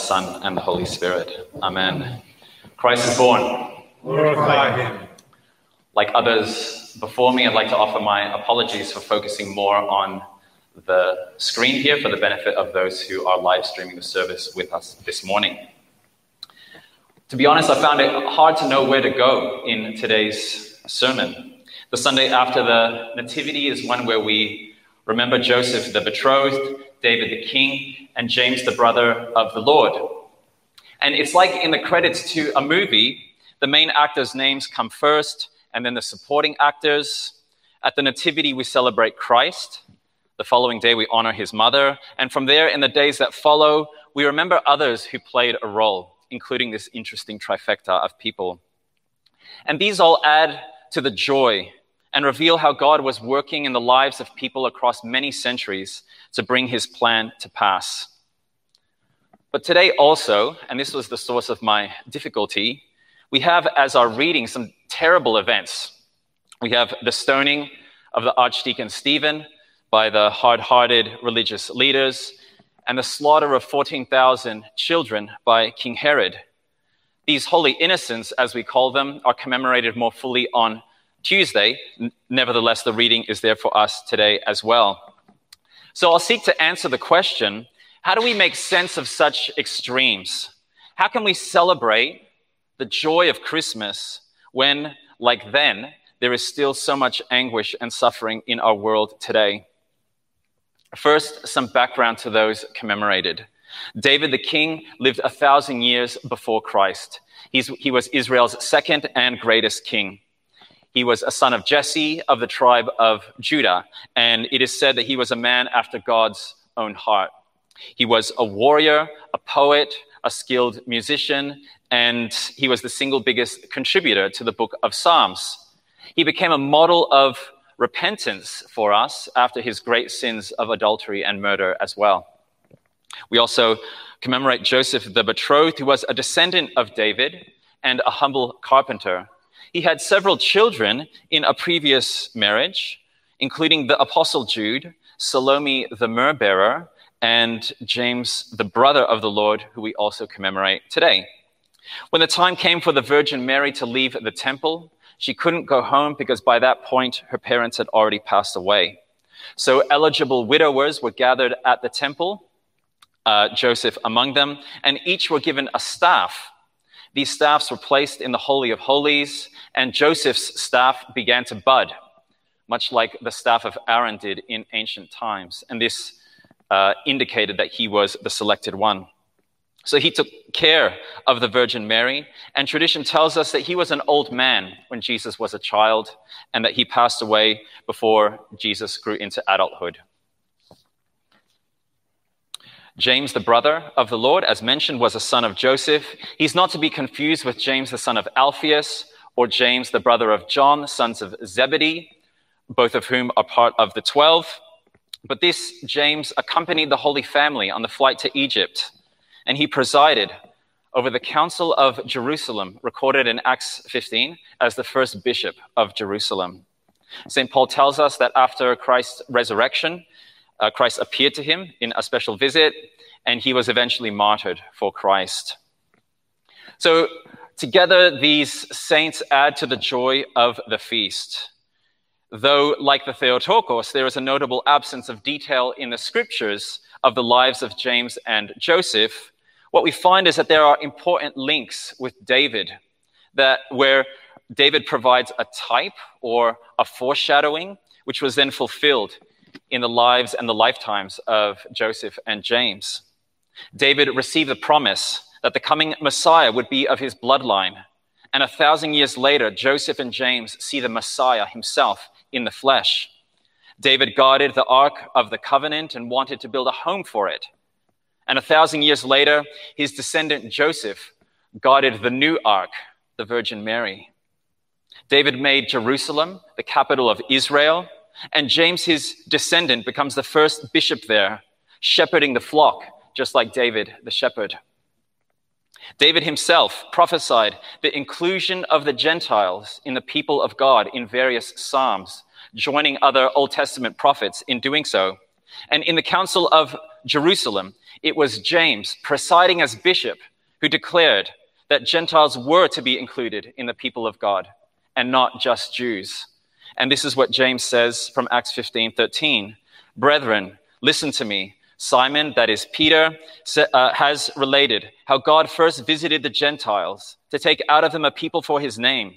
the Son, and the Holy Spirit. Amen. Christ is born. Glorify him. Like others before me, I'd like to offer my apologies for focusing more on the screen here for the benefit of those who are live streaming the service with us this morning. To be honest, I found it hard to know where to go in today's sermon. The Sunday after the Nativity is one where we remember Joseph the betrothed, David the king, and James the brother of the Lord. And it's like in the credits to a movie, the main actors' names come first, and then the supporting actors. At the Nativity, we celebrate Christ. The following day, we honor his mother. And from there, in the days that follow, we remember others who played a role including this interesting trifecta of people. And these all add to the joy and reveal how God was working in the lives of people across many centuries to bring his plan to pass. But today also, and this was the source of my difficulty, we have as our reading some terrible events. We have the stoning of the Archdeacon Stephen by the hard hearted religious leaders and the slaughter of 14,000 children by King Herod. These holy innocents, as we call them, are commemorated more fully on Tuesday. Nevertheless, the reading is there for us today as well. So I'll seek to answer the question how do we make sense of such extremes? How can we celebrate the joy of Christmas when, like then, there is still so much anguish and suffering in our world today? First, some background to those commemorated. David the king lived a thousand years before Christ. He's, he was Israel's second and greatest king. He was a son of Jesse of the tribe of Judah, and it is said that he was a man after God's own heart. He was a warrior, a poet, a skilled musician, and he was the single biggest contributor to the book of Psalms. He became a model of repentance for us after his great sins of adultery and murder as well. We also commemorate Joseph the betrothed, who was a descendant of David and a humble carpenter. He had several children in a previous marriage, including the apostle Jude, Salome the myrrh bearer, and James, the brother of the Lord, who we also commemorate today. When the time came for the Virgin Mary to leave the temple, she couldn't go home because by that point her parents had already passed away. So eligible widowers were gathered at the temple, uh, Joseph among them, and each were given a staff. These staffs were placed in the Holy of Holies, and Joseph's staff began to bud, much like the staff of Aaron did in ancient times. And this uh, indicated that he was the selected one. So he took care of the Virgin Mary, and tradition tells us that he was an old man when Jesus was a child and that he passed away before Jesus grew into adulthood. James, the brother of the Lord, as mentioned, was a son of Joseph. He's not to be confused with James, the son of Alphaeus, or James, the brother of John, sons of Zebedee, both of whom are part of the twelve. But this James accompanied the Holy Family on the flight to Egypt and he presided over the Council of Jerusalem, recorded in Acts 15 as the first bishop of Jerusalem. St. Paul tells us that after Christ's resurrection, uh, Christ appeared to him in a special visit, and he was eventually martyred for Christ. So, together, these saints add to the joy of the feast. Though, like the Theotokos, there is a notable absence of detail in the scriptures of the lives of James and Joseph, what we find is that there are important links with David, that where David provides a type or a foreshadowing, which was then fulfilled in the lives and the lifetimes of Joseph and James. David received the promise that the coming Messiah would be of his bloodline. And a thousand years later, Joseph and James see the Messiah himself in the flesh. David guarded the Ark of the Covenant and wanted to build a home for it. And a thousand years later, his descendant Joseph guarded the new ark, the Virgin Mary. David made Jerusalem the capital of Israel, and James, his descendant, becomes the first bishop there, shepherding the flock, just like David the shepherd. David himself prophesied the inclusion of the Gentiles in the people of God in various Psalms, joining other Old Testament prophets in doing so. And in the Council of Jerusalem, it was James, presiding as bishop, who declared that Gentiles were to be included in the people of God and not just Jews. And this is what James says from Acts 15 13. Brethren, listen to me. Simon, that is Peter, uh, has related how God first visited the Gentiles to take out of them a people for his name.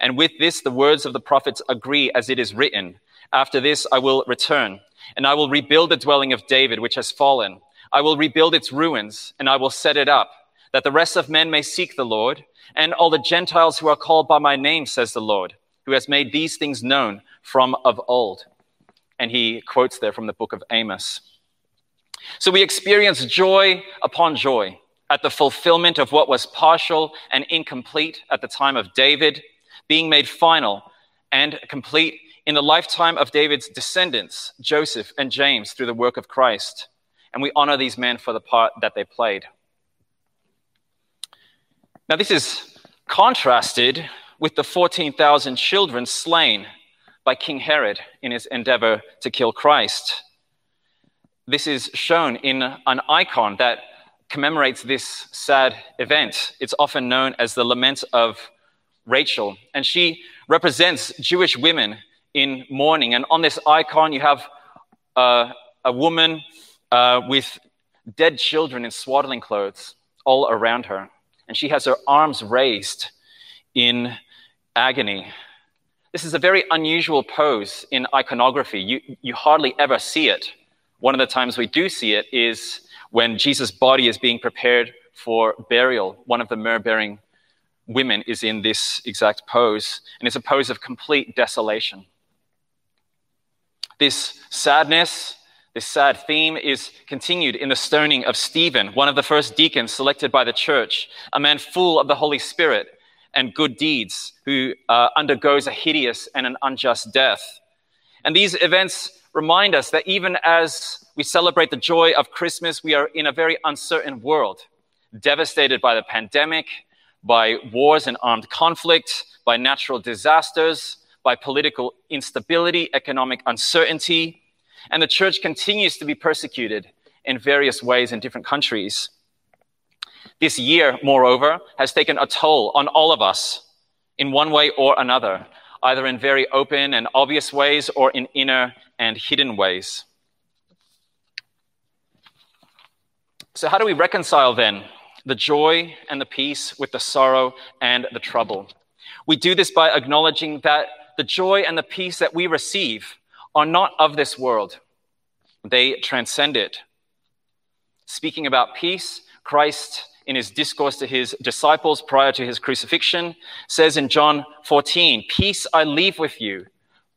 And with this, the words of the prophets agree as it is written After this, I will return, and I will rebuild the dwelling of David, which has fallen. I will rebuild its ruins, and I will set it up, that the rest of men may seek the Lord, and all the Gentiles who are called by my name, says the Lord, who has made these things known from of old. And he quotes there from the book of Amos. So we experience joy upon joy at the fulfillment of what was partial and incomplete at the time of David, being made final and complete in the lifetime of David's descendants, Joseph and James, through the work of Christ. And we honor these men for the part that they played. Now, this is contrasted with the 14,000 children slain by King Herod in his endeavor to kill Christ. This is shown in an icon that commemorates this sad event. It's often known as the Lament of Rachel, and she represents Jewish women in mourning. And on this icon, you have uh, a woman uh, with dead children in swaddling clothes all around her, and she has her arms raised in agony. This is a very unusual pose in iconography. You, you hardly ever see it. One of the times we do see it is when Jesus' body is being prepared for burial. One of the myrrh bearing women is in this exact pose, and it's a pose of complete desolation. This sadness, this sad theme is continued in the stoning of Stephen, one of the first deacons selected by the church, a man full of the Holy Spirit and good deeds, who uh, undergoes a hideous and an unjust death. And these events remind us that even as we celebrate the joy of Christmas, we are in a very uncertain world, devastated by the pandemic, by wars and armed conflict, by natural disasters, by political instability, economic uncertainty. And the church continues to be persecuted in various ways in different countries. This year, moreover, has taken a toll on all of us in one way or another, either in very open and obvious ways or in inner and hidden ways. So, how do we reconcile then the joy and the peace with the sorrow and the trouble? We do this by acknowledging that the joy and the peace that we receive are not of this world, they transcend it. Speaking about peace, Christ, in his discourse to his disciples prior to his crucifixion, says in John 14, Peace I leave with you,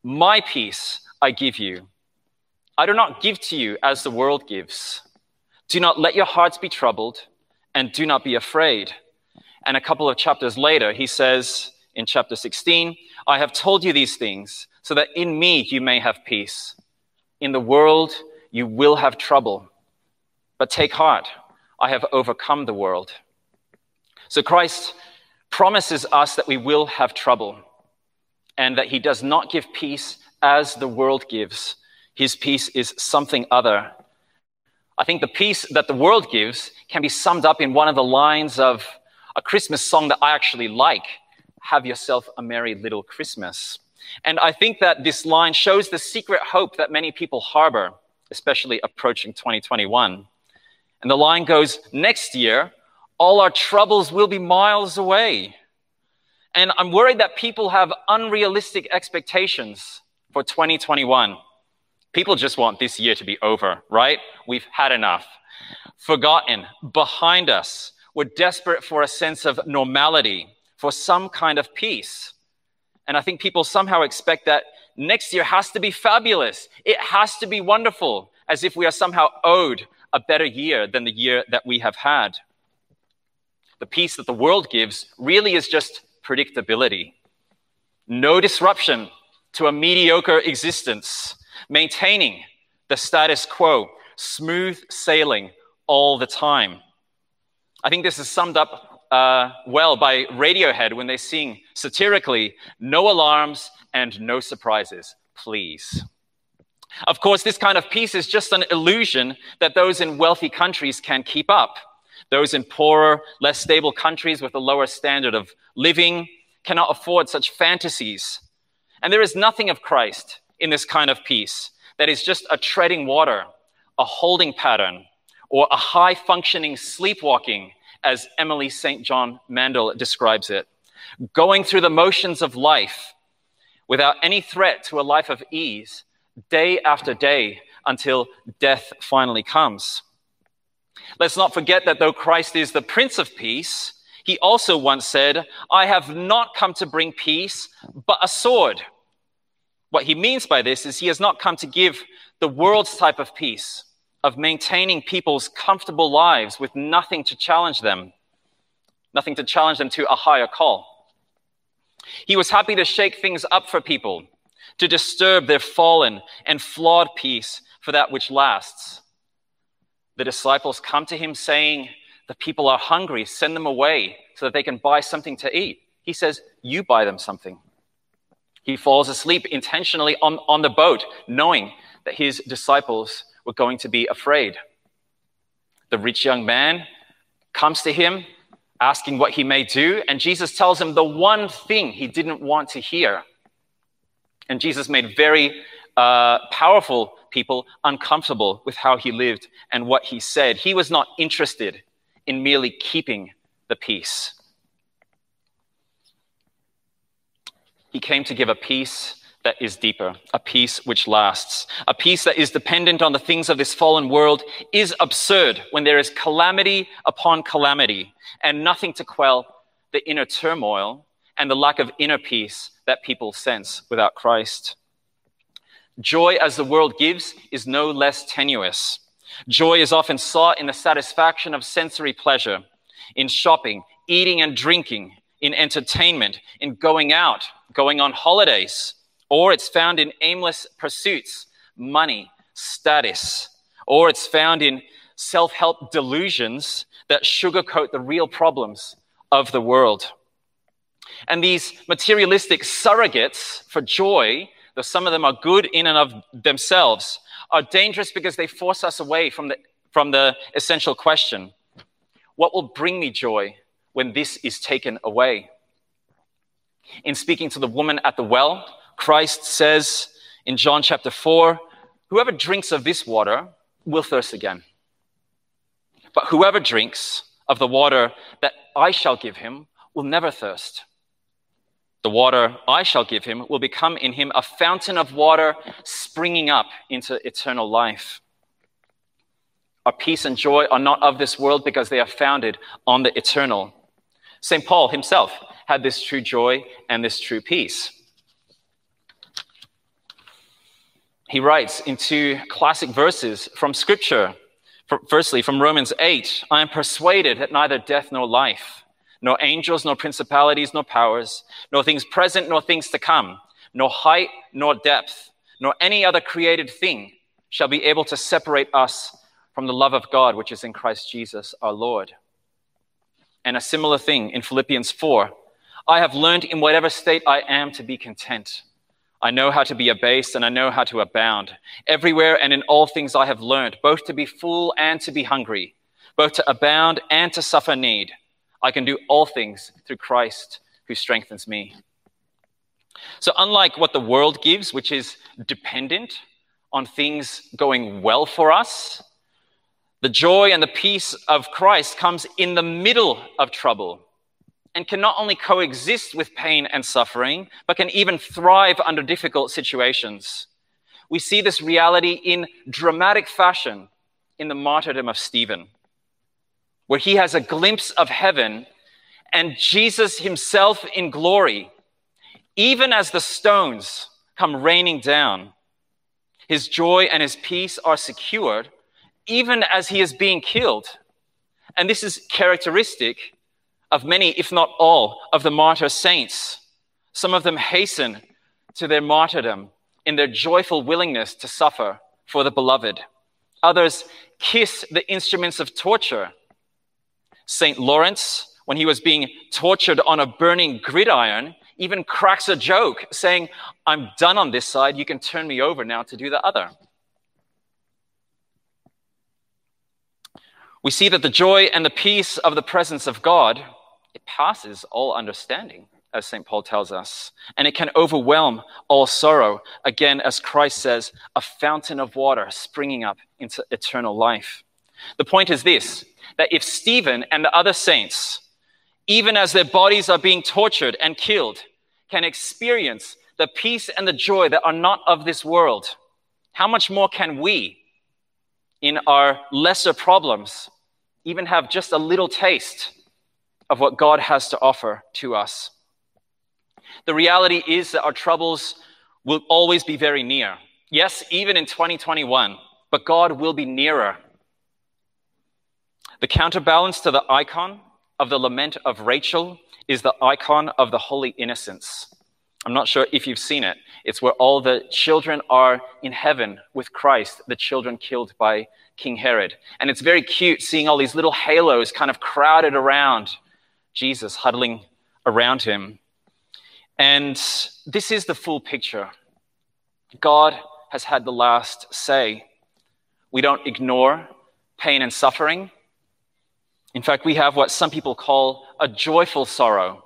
my peace I give you. I do not give to you as the world gives. Do not let your hearts be troubled, and do not be afraid. And a couple of chapters later, he says in chapter 16, I have told you these things so that in me you may have peace. In the world you will have trouble, but take heart, I have overcome the world. So Christ promises us that we will have trouble and that he does not give peace as the world gives. His peace is something other. I think the peace that the world gives can be summed up in one of the lines of a Christmas song that I actually like Have yourself a merry little Christmas. And I think that this line shows the secret hope that many people harbor, especially approaching 2021. And the line goes Next year, all our troubles will be miles away. And I'm worried that people have unrealistic expectations for 2021. People just want this year to be over, right? We've had enough. Forgotten, behind us. We're desperate for a sense of normality, for some kind of peace. And I think people somehow expect that next year has to be fabulous. It has to be wonderful, as if we are somehow owed a better year than the year that we have had. The peace that the world gives really is just predictability. No disruption, to a mediocre existence, maintaining the status quo, smooth sailing all the time. I think this is summed up uh, well by Radiohead when they sing satirically, no alarms and no surprises, please. Of course, this kind of peace is just an illusion that those in wealthy countries can keep up. Those in poorer, less stable countries with a lower standard of living cannot afford such fantasies. And there is nothing of Christ in this kind of peace that is just a treading water, a holding pattern, or a high functioning sleepwalking, as Emily St. John Mandel describes it. Going through the motions of life without any threat to a life of ease, day after day, until death finally comes. Let's not forget that though Christ is the Prince of Peace, he also once said, I have not come to bring peace, but a sword. What he means by this is he has not come to give the world's type of peace, of maintaining people's comfortable lives with nothing to challenge them, nothing to challenge them to a higher call. He was happy to shake things up for people, to disturb their fallen and flawed peace for that which lasts. The disciples come to him saying, The people are hungry, send them away so that they can buy something to eat. He says, You buy them something. He falls asleep intentionally on, on the boat, knowing that his disciples were going to be afraid. The rich young man comes to him asking what he may do, and Jesus tells him the one thing he didn't want to hear. And Jesus made very uh, powerful people uncomfortable with how he lived and what he said. He was not interested in merely keeping the peace. He came to give a peace that is deeper, a peace which lasts. A peace that is dependent on the things of this fallen world is absurd when there is calamity upon calamity and nothing to quell the inner turmoil and the lack of inner peace that people sense without Christ. Joy as the world gives is no less tenuous. Joy is often sought in the satisfaction of sensory pleasure, in shopping, eating and drinking, in entertainment, in going out, going on holidays or it's found in aimless pursuits, money, status, or it's found in self help delusions that sugarcoat the real problems of the world. And these materialistic surrogates for joy, though some of them are good in and of themselves, are dangerous because they force us away from the, from the essential question what will bring me joy when this is taken away? In speaking to the woman at the well, Christ says in John chapter 4 Whoever drinks of this water will thirst again. But whoever drinks of the water that I shall give him will never thirst. The water I shall give him will become in him a fountain of water springing up into eternal life. Our peace and joy are not of this world because they are founded on the eternal. St. Paul himself had this true joy and this true peace. he writes in two classic verses from Scripture. Firstly, from Romans 8 I am persuaded that neither death nor life, nor angels, nor principalities, nor powers, nor things present, nor things to come, nor height, nor depth, nor any other created thing shall be able to separate us from the love of God which is in Christ Jesus our Lord. And a similar thing in Philippians 4 I have learned in whatever state I am to be content I know how to be abased and I know how to abound. Everywhere and in all things I have learned, both to be full and to be hungry, both to abound and to suffer need. I can do all things through Christ who strengthens me. So, unlike what the world gives, which is dependent on things going well for us, the joy and the peace of Christ comes in the middle of trouble and can not only coexist with pain and suffering, but can even thrive under difficult situations. We see this reality in dramatic fashion in the martyrdom of Stephen, where he has a glimpse of heaven and Jesus himself in glory, even as the stones come raining down. His joy and his peace are secured, even as he is being killed. And this is characteristic of many, if not all, of the martyr saints. Some of them hasten to their martyrdom in their joyful willingness to suffer for the beloved. Others kiss the instruments of torture. St. Lawrence, when he was being tortured on a burning gridiron, even cracks a joke saying, I'm done on this side, you can turn me over now to do the other. We see that the joy and the peace of the presence of God, it passes all understanding, as St. Paul tells us, and it can overwhelm all sorrow. Again, as Christ says, a fountain of water springing up into eternal life. The point is this that if Stephen and the other saints, even as their bodies are being tortured and killed, can experience the peace and the joy that are not of this world, how much more can we, in our lesser problems, even have just a little taste of what God has to offer to us? The reality is that our troubles will always be very near. Yes, even in 2021, but God will be nearer the counterbalance to the icon of the lament of Rachel is the icon of the holy innocents. I'm not sure if you've seen it. It's where all the children are in heaven with Christ, the children killed by King Herod. And it's very cute seeing all these little halos kind of crowded around Jesus, huddling around him. And this is the full picture. God has had the last say. We don't ignore pain and suffering. In fact, we have what some people call a joyful sorrow.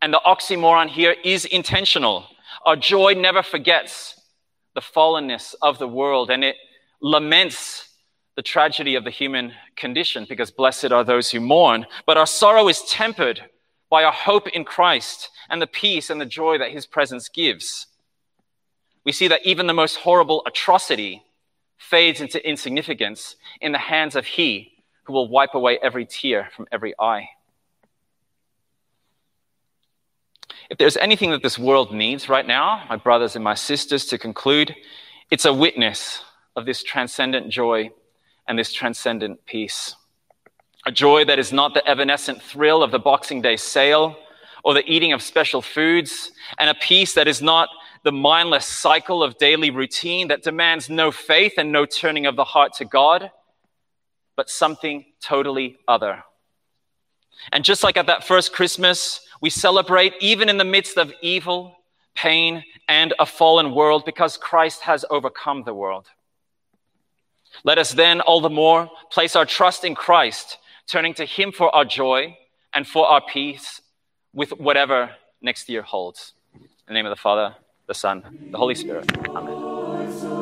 And the oxymoron here is intentional. Our joy never forgets the fallenness of the world and it laments the tragedy of the human condition because blessed are those who mourn. But our sorrow is tempered by our hope in Christ and the peace and the joy that his presence gives. We see that even the most horrible atrocity fades into insignificance in the hands of he who will wipe away every tear from every eye. If there's anything that this world needs right now, my brothers and my sisters, to conclude, it's a witness of this transcendent joy and this transcendent peace. A joy that is not the evanescent thrill of the Boxing Day sale or the eating of special foods, and a peace that is not the mindless cycle of daily routine that demands no faith and no turning of the heart to God but something totally other. And just like at that first Christmas, we celebrate even in the midst of evil, pain, and a fallen world because Christ has overcome the world. Let us then all the more place our trust in Christ, turning to Him for our joy and for our peace with whatever next year holds. In the name of the Father, the Son, the Holy Spirit. Amen.